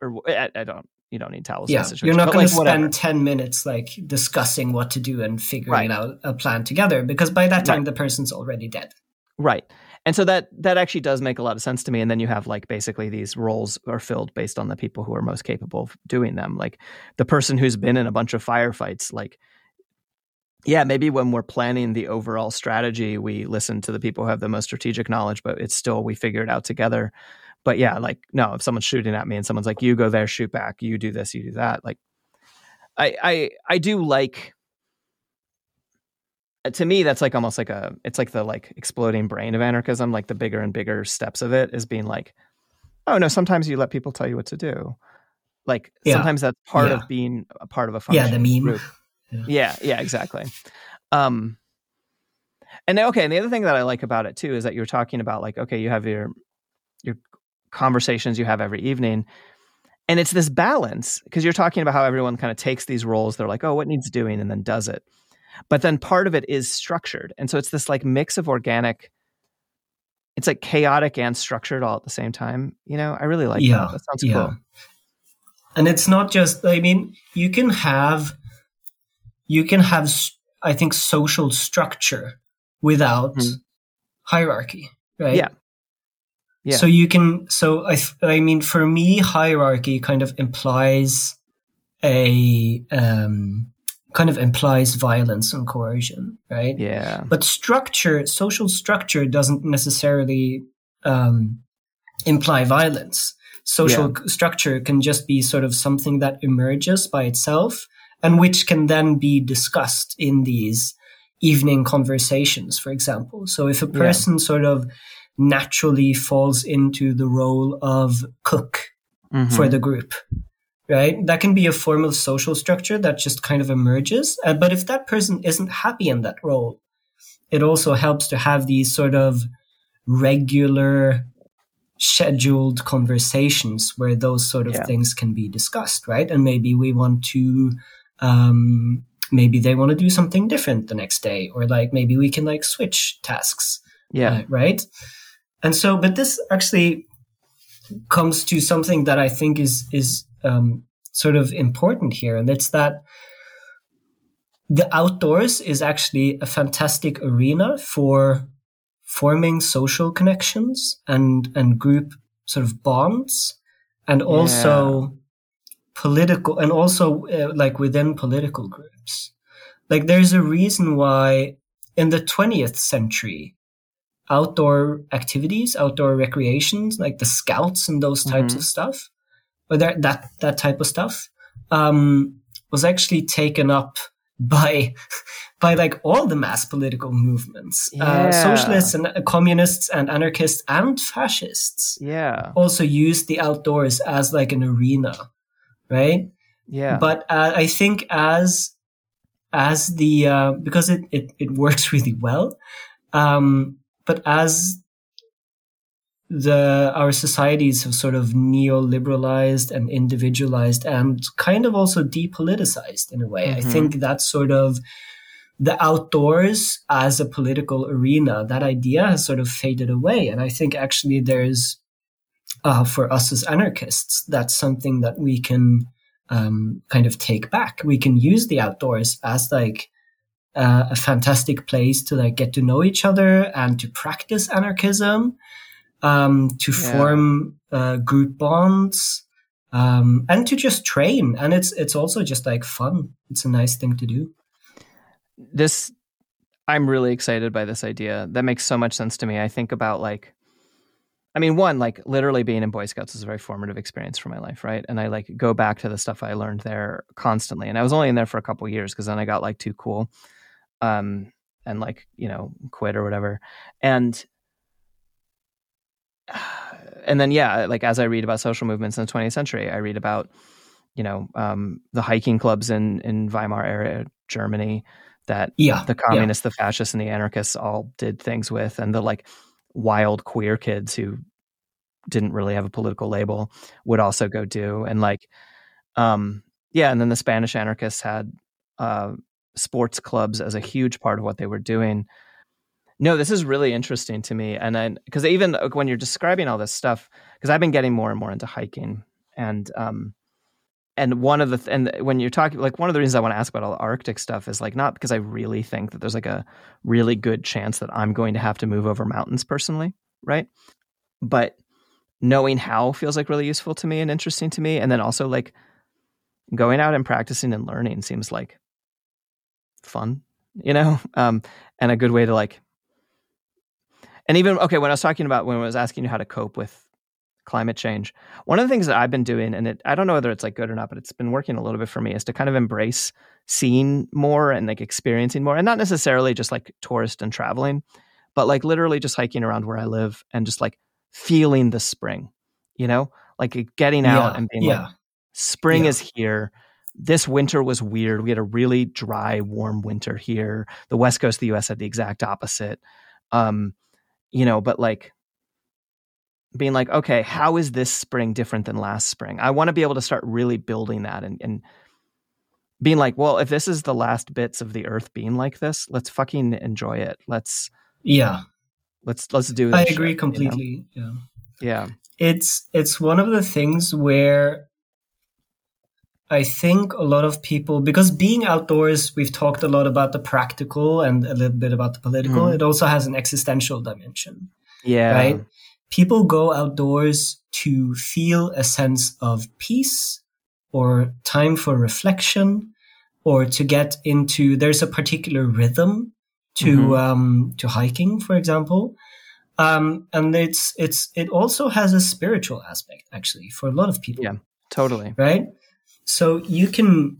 or I, I don't you don't need towels yeah you're not going like, to whatever. spend 10 minutes like discussing what to do and figuring Right. out a plan together because by that time Right. the person's already dead Right. And so that that actually does make a lot of sense to me. And then you have like basically these roles are filled based on the people who are most capable of doing them. Like the person who's been in a bunch of firefights, like yeah, maybe when we're planning the overall strategy, we listen to the people who have the most strategic knowledge, but it's still we figure it out together. But yeah, like no, if someone's shooting at me and someone's like, you go there, shoot back, you do this, you do that, like I I I do like uh, to me that's like almost like a it's like the like exploding brain of anarchism like the bigger and bigger steps of it is being like oh no sometimes you let people tell you what to do like Yeah. sometimes that's part Yeah. of being a part of a yeah the meme group Yeah. yeah yeah exactly um and okay and the other thing that i like about it too is that you're talking about like okay you have your your conversations you have every evening and it's this balance because you're talking about how everyone kind of takes these roles they're like oh what needs doing and then does it but then part of it is structured and so it's this like mix of organic it's like chaotic and structured all at the same time. You know, I really like yeah, that. That sounds yeah. cool. And it's not just. I mean, you can have, you can have. I think social structure without Mhm. hierarchy, right? Yeah. Yeah. So you can. So I. I mean, for me, hierarchy kind of implies a um, kind of implies violence and coercion, right? Yeah. But structure, social structure, doesn't necessarily um, imply violence. Social c- structure can just be sort of something that emerges by itself and which can then be discussed in these evening conversations, for example. So if a Yeah. person sort of naturally falls into the role of cook Mhm. for the group, right? That can be a form of social structure that just kind of emerges. Uh, but if that person isn't happy in that role, it also helps to have these sort of regular, scheduled conversations where those sort of Yeah. things can be discussed, right? And maybe we want to, um, maybe they want to do something different the next day, or like maybe we can like switch tasks yeah. uh, right? And so, but this actually comes to something that I think is is um, sort of important here, and it's that the outdoors is actually a fantastic arena for forming social connections and and group sort of bonds, and also political, and also uh, like within political groups. Like, there's a reason why in the 20th century outdoor activities, outdoor recreations, like the scouts and those types Mhm. of stuff, or that that that type of stuff, um, was actually taken up by by like all the mass political movements, Yeah. uh, socialists and uh, communists and anarchists and fascists Yeah. also used the outdoors as like an arena, right? Yeah. But uh, I think as as the uh, because it, it it works really well, um, but as the our societies have sort of neoliberalized and individualized and kind of also depoliticized in a way, I Mhm. think that sort of the outdoors as a political arena, that idea has sort of faded away. And I think actually there's, uh, for us as anarchists, that's something that we can um, kind of take back. We can use the outdoors as like uh, a fantastic place to like get to know each other and to practice anarchism, um, to Yeah. form uh, group bonds, um, and to just train. And it's it's also just like fun. It's a nice thing to do. this I'm really excited by this idea. That makes so much sense to me. I think about like I mean, one, like literally being in Boy Scouts is a very formative experience for my life, right? And I like go back to the stuff I learned there constantly. And I was only in there for a couple years because then I got like too cool. Um and like, you know, quit or whatever. And and then yeah, like as I read about social movements in the 20th century, I read about you know um, the hiking clubs in in Weimar area Germany that Yeah, the communists, the fascists, and the anarchists all did things with, and the like wild queer kids who didn't really have a political label would also go do, and like um yeah, and then the Spanish anarchists had uh, sports clubs as a huge part of what they were doing. No, this is really interesting to me, and then because even when you're describing all this stuff, because I've been getting more and more into hiking, and um, and one of the th- and when you're talking like one of the reasons I want to ask about all the Arctic stuff is like not because I really think that there's like a really good chance that I'm going to have to move over mountains personally, right? But knowing how feels like really useful to me and interesting to me, and then also like going out and practicing and learning seems like fun, you know, um, and a good way to like. And even okay, when I was talking about when I was asking you how to cope with climate change, one of the things that I've been doing, and it, I don't know whether it's like good or not, but it's been working a little bit for me, is to kind of embrace seeing more and like experiencing more, and not necessarily just like tourist and traveling, but like literally just hiking around where I live and just like feeling the spring, you know, like getting out Yeah, and being yeah. like, spring Yeah. is here. This winter was weird. We had a really dry, warm winter here. The west coast of the US had the exact opposite. Um, you know, but like being like, okay, how is this spring different than last spring? I want to be able to start really building that and, and being like, well, if this is the last bits of the earth being like this, let's fucking enjoy it. Let's Yeah. Let's let's do. It. I agree shit, you know? completely. Yeah. Yeah. it's it's one of the things where I think a lot of people because being outdoors, we've talked a lot about the practical and a little bit about the political. Mhm. It also has an existential dimension, Yeah. right? People go outdoors to feel a sense of peace or time for reflection or to get into there's a particular rhythm to Mhm. um to hiking for example um and it's it's it also has a spiritual aspect actually for a lot of people Yeah. Totally. right so you can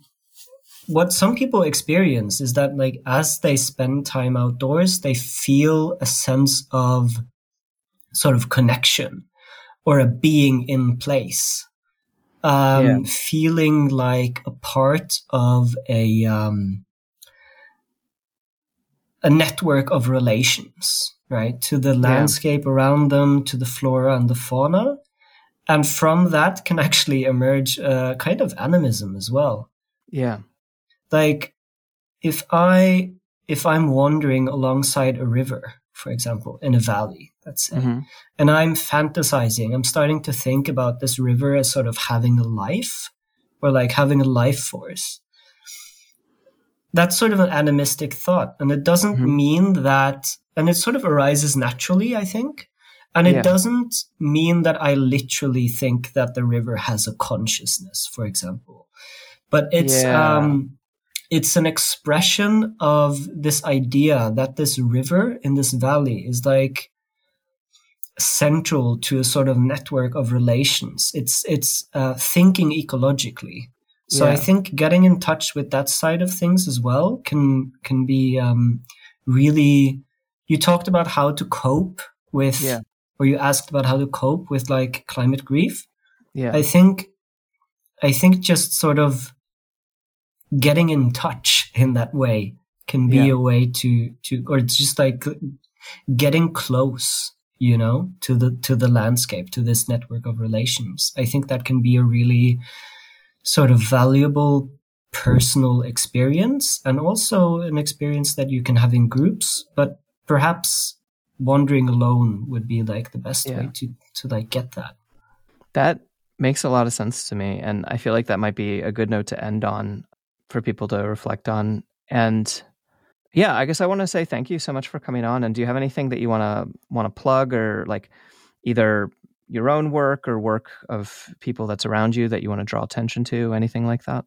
what some people experience is that like as they spend time outdoors they feel a sense of sort of connection or a being in place. Um Yeah. feeling like a part of a um a network of relations right? To the landscape around them to the flora and the fauna and from that can actually emerge a kind of animism as well Yeah. like if i if i'm wandering alongside a river for example in a valley let's say hmm and i'm fantasizing i'm starting to think about this river as sort of having a life or like having a life force that's sort of an animistic thought and it doesn't Mhm. mean that and it sort of arises naturally i think and it Yeah. doesn't mean that i literally think that the river has a consciousness for example but it's Yeah. um it's an expression of this idea that this river in this valley is like central to a sort of network of relations. It's it's uh, thinking ecologically. So I think getting in touch with that side of things as well can can be um, really. You talked about how to cope with, Yeah. Or you asked about how to cope with like climate grief. Yeah. I think, I think just sort of getting in touch in that way can be Yeah. a way to to, or it's just like getting close, you know, to the to the landscape, to this network of relations. I think that can be a really sort of valuable personal experience and also an experience that you can have in groups, but perhaps wandering alone would be like the best Yeah. way to to like get that. That makes a lot of sense to me. And I feel like that might be a good note to end on for people to reflect on. And yeah, I guess I want to say thank you so much for coming on. And do you have anything that you want to want to plug or like either your own work or work of people that's around you that you want to draw attention to, anything like that?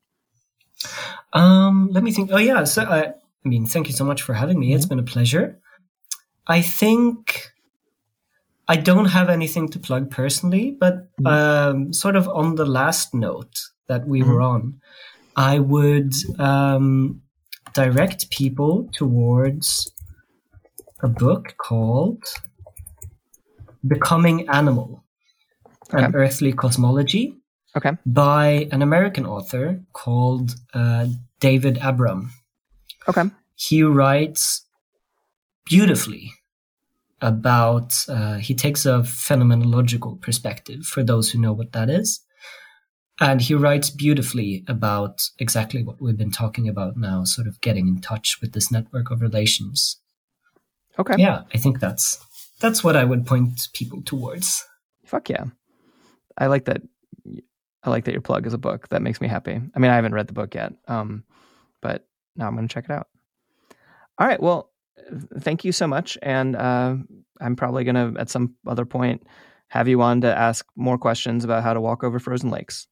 Um, let me think. Oh yeah, so I, I mean, thank you so much for having me. It's been a pleasure. I think I don't have anything to plug personally, but um, sort of on the last note that we were on, I would um, direct people towards a book called "Becoming Animal: An Earthly Cosmology." Okay. by an American author called uh, David Abram. Okay. He writes beautifully about, uh, he takes a phenomenological perspective for those who know what that is. And he writes beautifully about exactly what we've been talking about now, sort of getting in touch with this network of relations. Okay. Yeah, I think that's that's what I would point people towards. Fuck yeah. I like that. I like that your plug is a book. That makes me happy. I mean, I haven't read the book yet, um, but now I'm going to check it out. All right. Well, thank you so much. And uh, I'm probably going to, at some other point, have you on to ask more questions about how to walk over frozen lakes.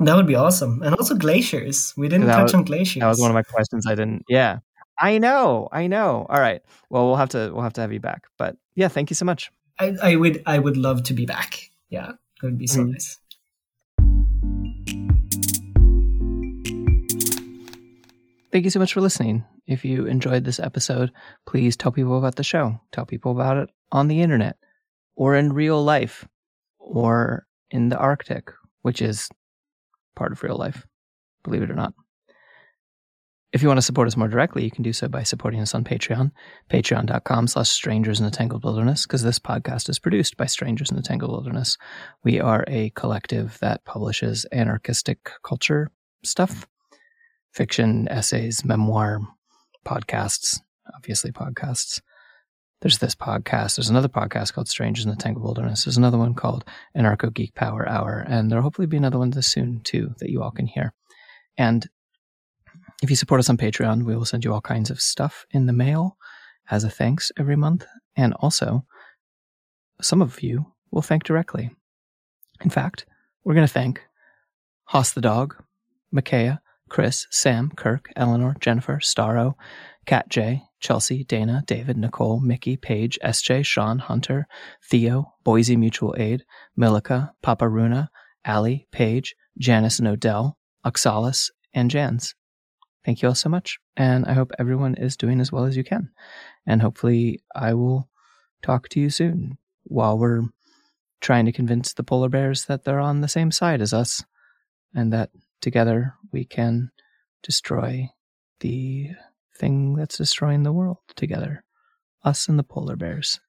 That would be awesome. And also glaciers. We didn't touch was- on glaciers. That was one of my questions. I didn't. Yeah. I know. I know. All right. Well, we'll have to we'll have to have you back. But yeah, thank you so much. I, I would I would love to be back. Yeah, it would be so Mm. nice. Thank you so much for listening. If you enjoyed this episode, please tell people about the show. Tell people about it on the internet or in real life or in the Arctic, which is part of real life, believe it or not. If you want to support us more directly, you can do so by supporting us on Patreon, patreon.com slash strangers in the tangled wilderness, because this podcast is produced by strangers in the tangled wilderness. We are a collective that publishes anarchistic culture stuff fiction, essays, memoir, podcasts, obviously podcasts. there's this podcast. There's another podcast called Strangers in the Tangled Wilderness. There's another one called Anarcho Geek Power Hour. And there'll hopefully be another one this soon, too, that you all can hear. And if you support us on Patreon, we will send you all kinds of stuff in the mail as a thanks every month. And also, some of you will thank directly. In fact, we're going to thank Hoss the dog, Micaiah, Chris, Sam, Kirk, Eleanor, Jennifer, Starro, Kat J, Chelsea, Dana, David, Nicole, Mickey, Paige, SJ, Sean, Hunter, Theo, Boise Mutual Aid, Milica, Papa Runa, Allie, Paige, Janice and Odell, Oxalis, and Jans. Thank you all so much. And I hope everyone is doing as well as you can. And hopefully I will talk to you soon while we're trying to convince the polar bears that they're on the same side as us and that together we can destroy the thing that's destroying the world together us and the polar bears.